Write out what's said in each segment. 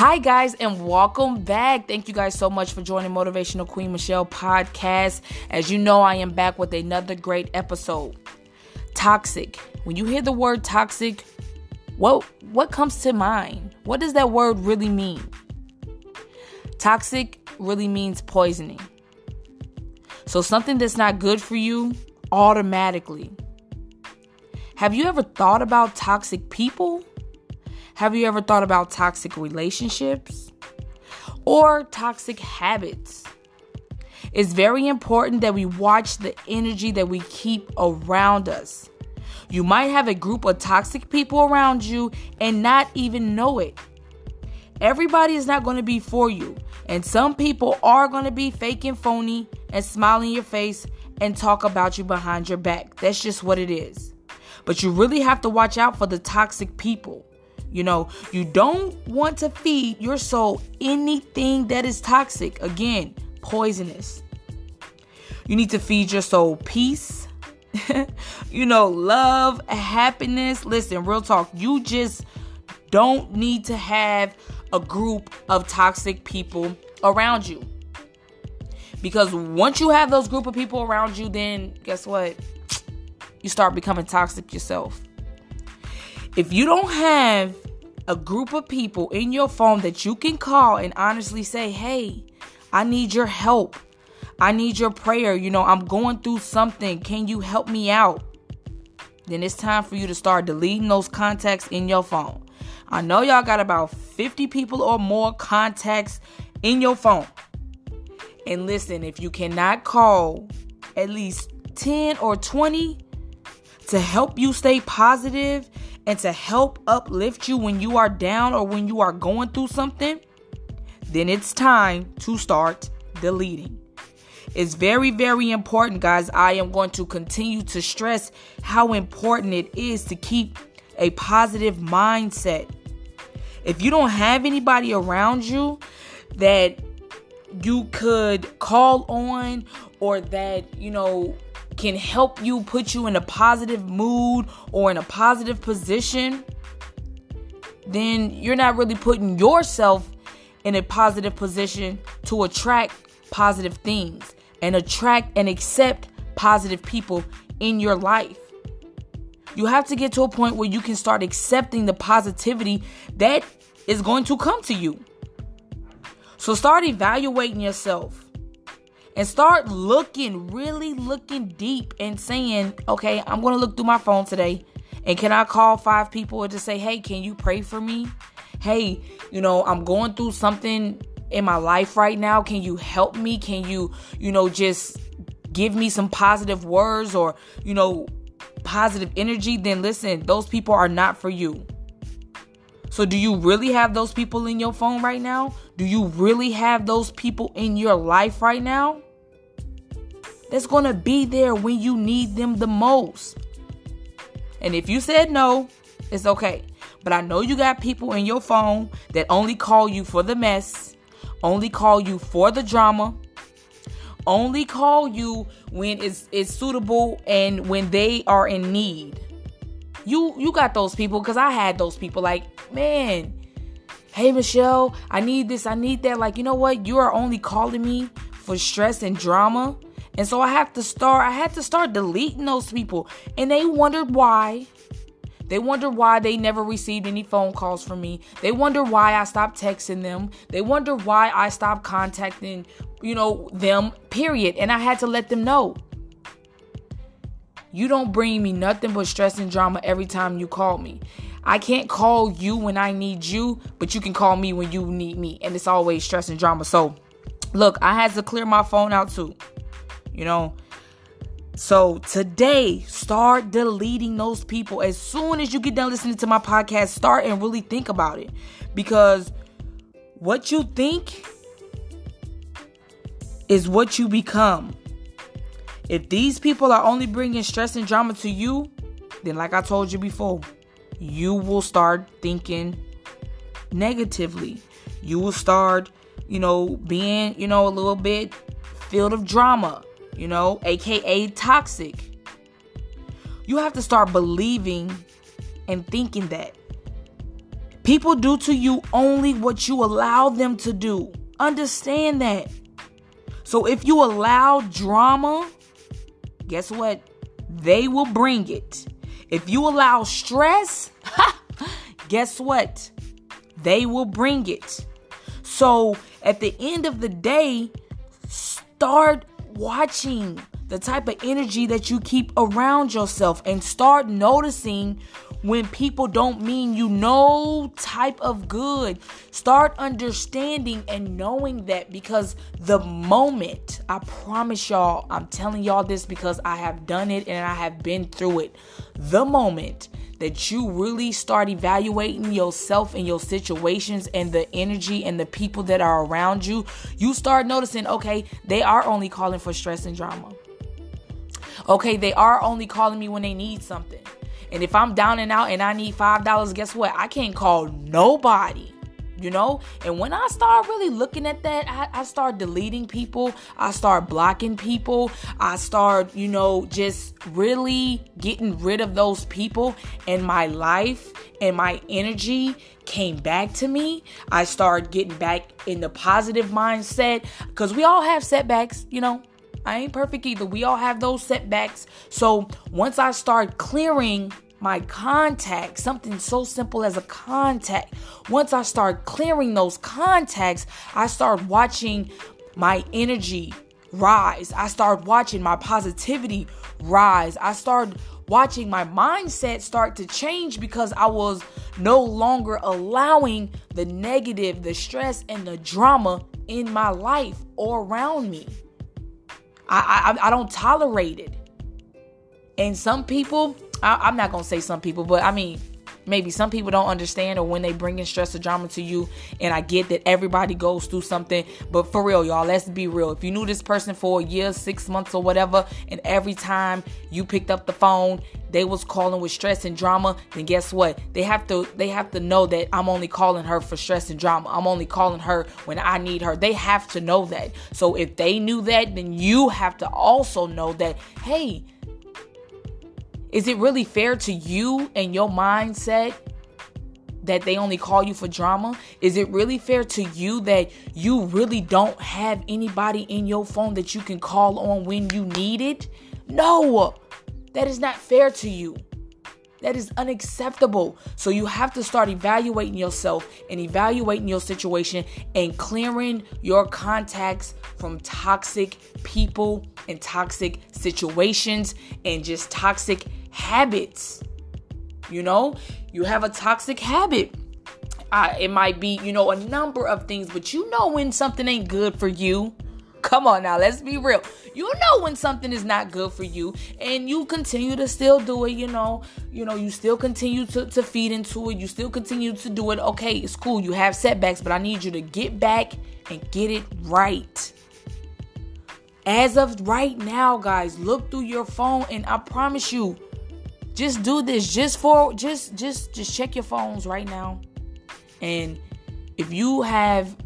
Hi, guys, and welcome back. Thank you guys so much for joining Motivational Queen Michelle podcast. As you know, I am back with another great episode. Toxic. When you hear the word toxic, what what comes to mind? What does that word really mean? Toxic really means poisoning. So something that's not good for you automatically. Have you ever thought about toxic people? Have you ever thought about toxic relationships or toxic habits? It's very important that we watch the energy that we keep around us. You might have a group of toxic people around you and not even know it. Everybody is not going to be for you, and some people are going to be fake and phony and smile in your face and talk about you behind your back. That's just what it is. But you really have to watch out for the toxic people. You know, you don't want to feed your soul anything that is toxic. Again, poisonous. You need to feed your soul peace, you know, love, happiness. Listen, real talk, you just don't need to have a group of toxic people around you. Because once you have those group of people around you, then guess what? You start becoming toxic yourself. If you don't have a group of people in your phone that you can call and honestly say, hey, I need your help. I need your prayer. You know, I'm going through something. Can you help me out? Then it's time for you to start deleting those contacts in your phone. I know y'all got about 50 people or more contacts in your phone. And listen, if you cannot call at least 10 or 20 to help you stay positive and to help uplift you when you are down or when you are going through something, then it's time to start deleting. It's very, very important, guys. I am going to continue to stress how important it is to keep a positive mindset. If you don't have anybody around you that you could call on or that, you know, can help you put you in a positive mood or in a positive position, then you're not really putting yourself in a positive position to attract positive things and attract and accept positive people in your life. You have to get to a point where you can start accepting the positivity that is going to come to you. So start evaluating yourself and start looking, really looking deep and saying, okay, I'm going to look through my phone today. And can I call five people and just say, hey, can you pray for me? Hey, you know, I'm going through something in my life right now. Can you help me? Can you, you know, just give me some positive words or, you know, positive energy? Then listen, those people are not for you. So, do you really have those people in your phone right now? Do you really have those people in your life right now? That's going to be there when you need them the most. And if you said no, it's okay. But I know you got people in your phone that only call you for the mess, only call you for the drama, only call you when it's, it's suitable and when they are in need. You you got those people because I had those people like, man, hey Michelle, I need this, I need that. Like, you know what? You are only calling me for stress and drama. And so I have to start, I had to start deleting those people. And they wondered why. They wonder why they never received any phone calls from me. They wonder why I stopped texting them. They wonder why I stopped contacting, you know, them, period. And I had to let them know. You don't bring me nothing but stress and drama every time you call me. I can't call you when I need you, but you can call me when you need me. And it's always stress and drama. So, look, I had to clear my phone out too. You know, so today, start deleting those people. As soon as you get done listening to my podcast, start and really think about it. Because what you think is what you become. If these people are only bringing stress and drama to you, then, like I told you before, you will start thinking negatively. You will start, you know, being, you know, a little bit filled of drama, you know, aka toxic. You have to start believing and thinking that People do to you only what you allow them to do. Understand that. So if you allow drama, guess what? They will bring it. If you allow stress, guess what? They will bring it. So at the end of the day, start watching the type of energy that you keep around yourself and start noticing when people don't mean you no type of good. Start understanding and knowing that because the moment, I promise y'all, I'm telling y'all this because I have done it and I have been through it. The moment that you really start evaluating yourself and your situations and the energy and the people that are around you, you start noticing, okay, they are only calling for stress and drama. Okay, they are only calling me when they need something. And if I'm down and out and I need $5, guess what? I can't call nobody you know? And when i start really looking at that I, I, start deleting people. I start blocking people. I start you know just really getting rid of those people. And my life and my energy came back to me. I started getting back in the positive mindset. Because we all have setbacks you know? I ain't perfect either. We all have those setbacks. So once I start clearing my contacts, something so simple as a contact, once I start clearing those contacts, I start watching my energy rise. I start watching my positivity rise. I start watching my mindset start to change because I was no longer allowing the negative, the stress, and the drama in my life or around me. I, I, I don't tolerate it. And some people, I, am not gonna say some people, but I mean, maybe some people don't understand or when they bring in stress or drama to you. And I get that everybody goes through something, but for real, y'all, let's be real. If you knew this person for a year, six months, or whatever, and every time you picked up the phone, they was calling with stress and drama, then guess what? They have to they have to know that I'm only calling her for stress and drama. I'm only calling her when I need her. They have to know that. So if they knew that, then you have to also know that, hey, is it really fair to you and your mindset that they only call you for drama? Is it really fair to you that you really don't have anybody in your phone that you can call on when you need it? No, that is not fair to you. That is unacceptable. So you have to start evaluating yourself and evaluating your situation and clearing your contacts from toxic people and toxic situations and just toxic habits. You know, you have a toxic habit. Uh, it might be, you know, a number of things, but you know when something ain't good for you. Come on now, let's be real. You know when something is not good for you, and you continue to still do it, you know, you know, you still continue to, to feed into it, you still continue to do it. Okay, it's cool, you have setbacks, but I need you to get back and get it right. As of right now, guys, look through your phone, and I promise you, just do this just for just just just check your phones right now and if you have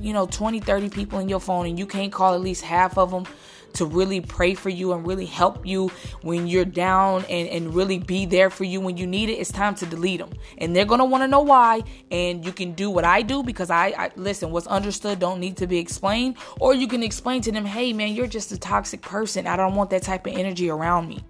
you know 20 30 people in your phone and you can't call at least half of them to really pray for you and really help you when you're down and, and really be there for you when you need it, it's time to delete them. And they're gonna wanna know why. And you can do what I do because I, I listen, what's understood don't need to be explained. Or you can explain to them, hey man, you're just a toxic person. I don't want that type of energy around me.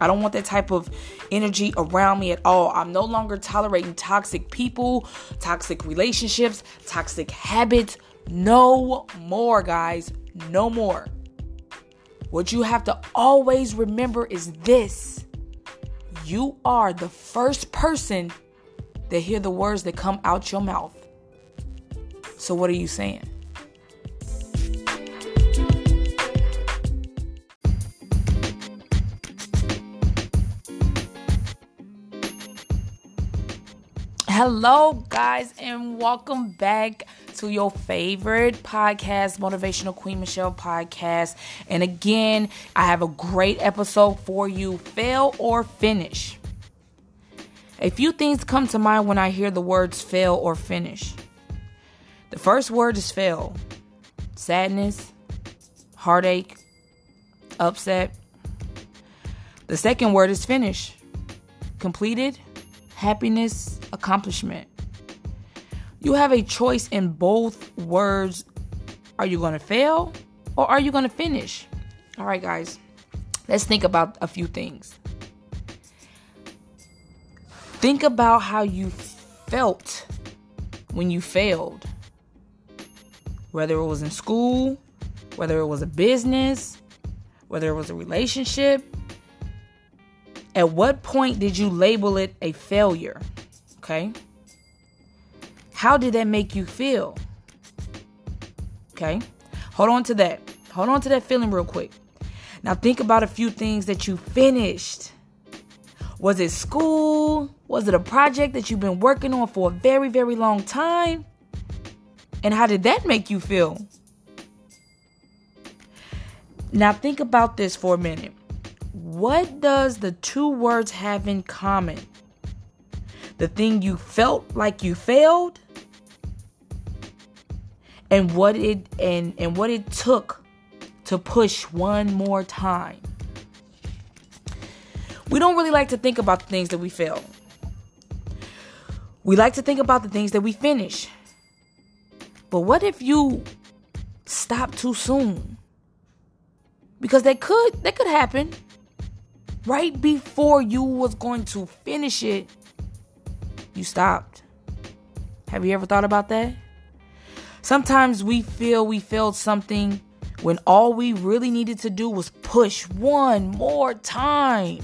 I don't want that type of energy around me at all. I'm no longer tolerating toxic people, toxic relationships, toxic habits. No more, guys. No more. What you have to always remember is this you are the first person that hear the words that come out your mouth. So, what are you saying? Hello, guys, and welcome back to your favorite podcast, Motivational Queen Michelle podcast. And again, I have a great episode for you fail or finish. A few things come to mind when I hear the words fail or finish. The first word is fail sadness, heartache, upset. The second word is finish completed happiness, accomplishment. You have a choice in both words. Are you going to fail or are you going to finish? All right, guys, let's think about a few things. Think about how you felt when you failed, whether it was in school, whether it was a business, whether it was a relationship. At what point did you label it a failure? Okay. How did that make you feel? Okay. Hold on to that. Hold on to that feeling real quick. Now think about a few things that you finished. Was it school? Was it a project that you've been working on for a very, very long time? And how did that make you feel? Now think about this for a minute. What does the two words have in common? The thing you felt like you failed and what it and and what it took to push one more time. We don't really like to think about the things that we fail. We like to think about the things that we finish. But what if you stop too soon? Because that could that could happen. Right before you was going to finish it, you stopped. Have you ever thought about that? Sometimes we feel we failed something when all we really needed to do was push one more time.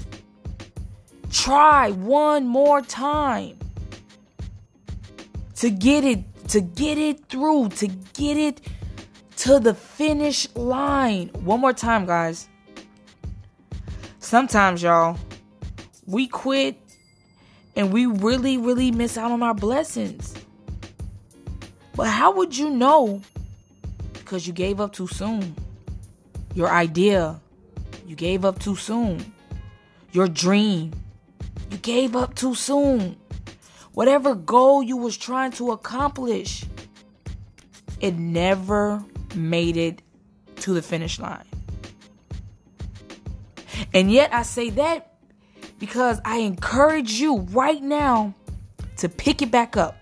Try one more time to get it to get it through, to get it to the finish line. One more time, guys. Sometimes, y'all, we quit and we really, really miss out on our blessings. But how would you know? Because you gave up too soon. Your idea, you gave up too soon. Your dream, you gave up too soon. Whatever goal you was trying to accomplish, it never made it to the finish line. And yet I say that because I encourage you right now to pick it back up.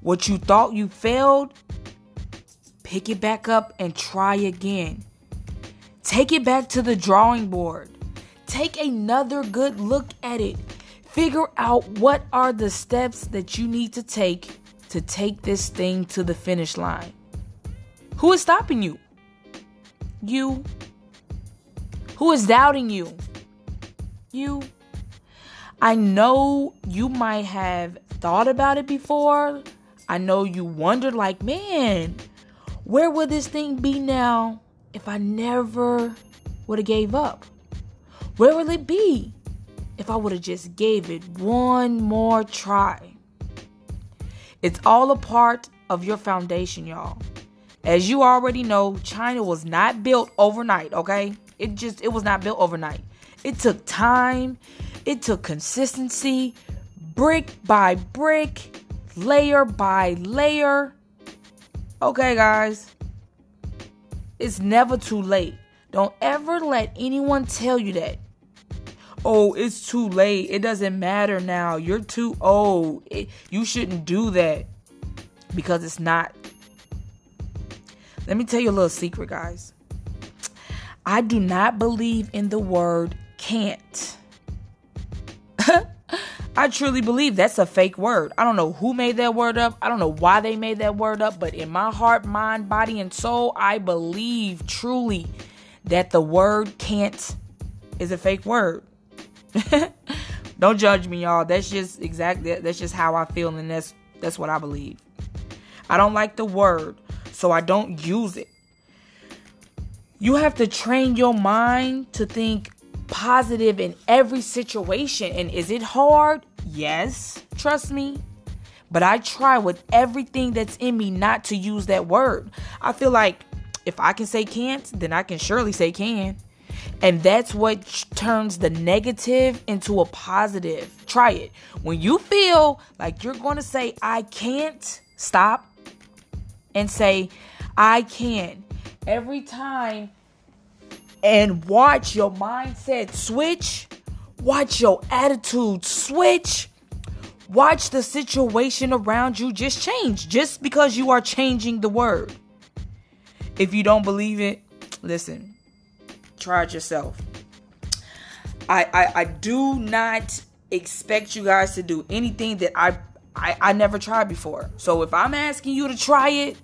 What you thought you failed, pick it back up and try again. Take it back to the drawing board. Take another good look at it. Figure out what are the steps that you need to take to take this thing to the finish line. Who is stopping you? You. Who is doubting you? You. I know you might have thought about it before, I know you wondered, like, man, where would this thing be now if I never would have gave up? Where will it be if I would have just gave it one more try? It's all a part of your foundation, y'all. As you already know, China was not built overnight, okay? It just it was not built overnight. It took time, it took consistency, brick by brick, layer by layer. Okay, guys, it's never too late. Don't ever let anyone tell you that. Oh, it's too late. It doesn't matter now. You're too old. It, you shouldn't do that because it's not. Let me tell you a little secret, guys. I do not believe in the word can't. I truly believe that's a fake word. I don't know who made that word up. I don't know why they made that word up, but in my heart, mind, body, and soul, I believe truly that the word can't is a fake word. don't judge me, y'all. That's just exactly that's just how I feel and that's that's what I believe. I don't like the word, so I don't use it. You have to train your mind to think positive in every situation. And is it hard? Yes, trust me. But I try with everything that's in me not to use that word. I feel like if I can say can't, then I can surely say can. And that's what turns the negative into a positive. Try it. When you feel like you're going to say, I can't, stop and say, I can. Every time and watch your mindset switch, watch your attitude switch, Watch the situation around you just change just because you are changing the word. If you don't believe it, listen, try it yourself. I, I, I do not expect you guys to do anything that I, I I never tried before. So if I'm asking you to try it,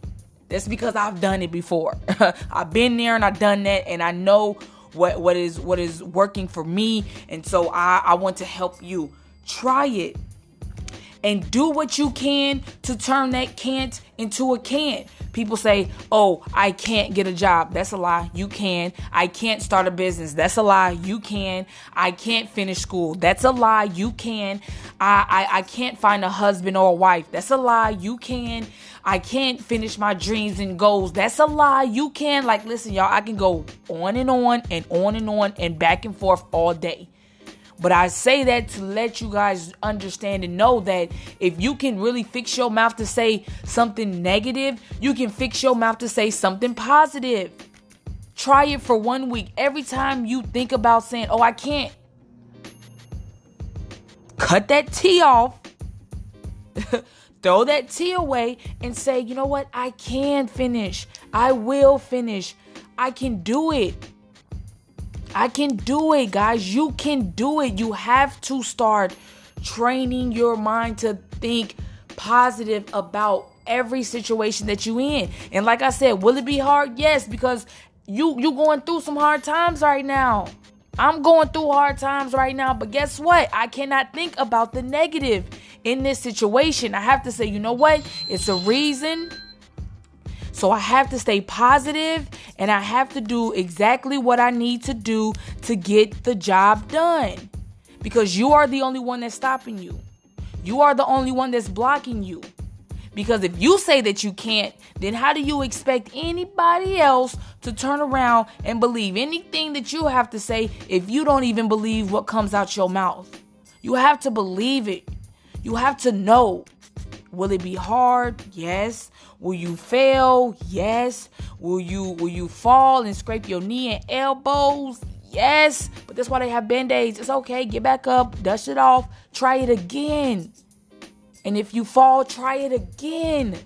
that's because I've done it before. I've been there and I've done that and I know what what is what is working for me and so I, I want to help you. Try it and do what you can to turn that can't into a can. People say, Oh, I can't get a job. That's a lie. You can. I can't start a business. That's a lie. You can. I can't finish school. That's a lie. You can. I, I, I can't find a husband or a wife. That's a lie. You can. I can't finish my dreams and goals. That's a lie. You can. Like, listen, y'all, I can go on and on and on and on and back and forth all day. But I say that to let you guys understand and know that if you can really fix your mouth to say something negative, you can fix your mouth to say something positive. Try it for one week. Every time you think about saying, oh, I can't, cut that T off, throw that T away, and say, you know what? I can finish. I will finish. I can do it. I can do it, guys. You can do it. You have to start training your mind to think positive about every situation that you in. And like I said, will it be hard? Yes, because you you going through some hard times right now. I'm going through hard times right now, but guess what? I cannot think about the negative in this situation. I have to say, you know what? It's a reason so I have to stay positive and I have to do exactly what I need to do to get the job done. Because you are the only one that's stopping you. You are the only one that's blocking you. Because if you say that you can't, then how do you expect anybody else to turn around and believe anything that you have to say if you don't even believe what comes out your mouth? You have to believe it. You have to know. Will it be hard? Yes. Will you fail? Yes. Will you will you fall and scrape your knee and elbows? Yes. But that's why they have band-aids. It's okay. Get back up, dust it off, try it again. And if you fall, try it again.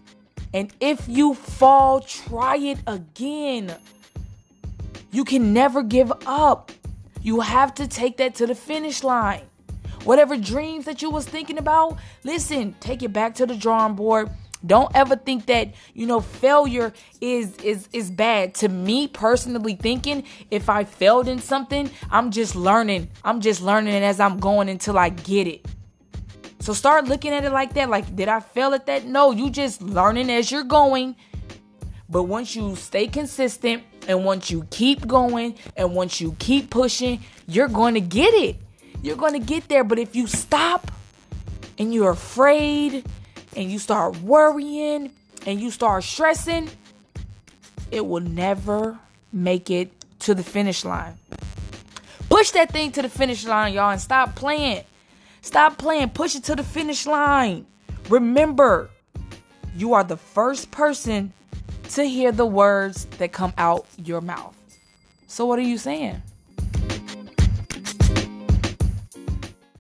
And if you fall, try it again. You can never give up. You have to take that to the finish line. Whatever dreams that you was thinking about, listen, take it back to the drawing board don't ever think that, you know, failure is is is bad. To me personally thinking, if I failed in something, I'm just learning. I'm just learning as I'm going until I get it. So start looking at it like that. Like, did I fail at that? No, you just learning as you're going. But once you stay consistent and once you keep going and once you keep pushing, you're going to get it. You're going to get there. But if you stop and you're afraid and you start worrying and you start stressing, it will never make it to the finish line. Push that thing to the finish line, y'all, and stop playing. Stop playing. Push it to the finish line. Remember, you are the first person to hear the words that come out your mouth. So, what are you saying?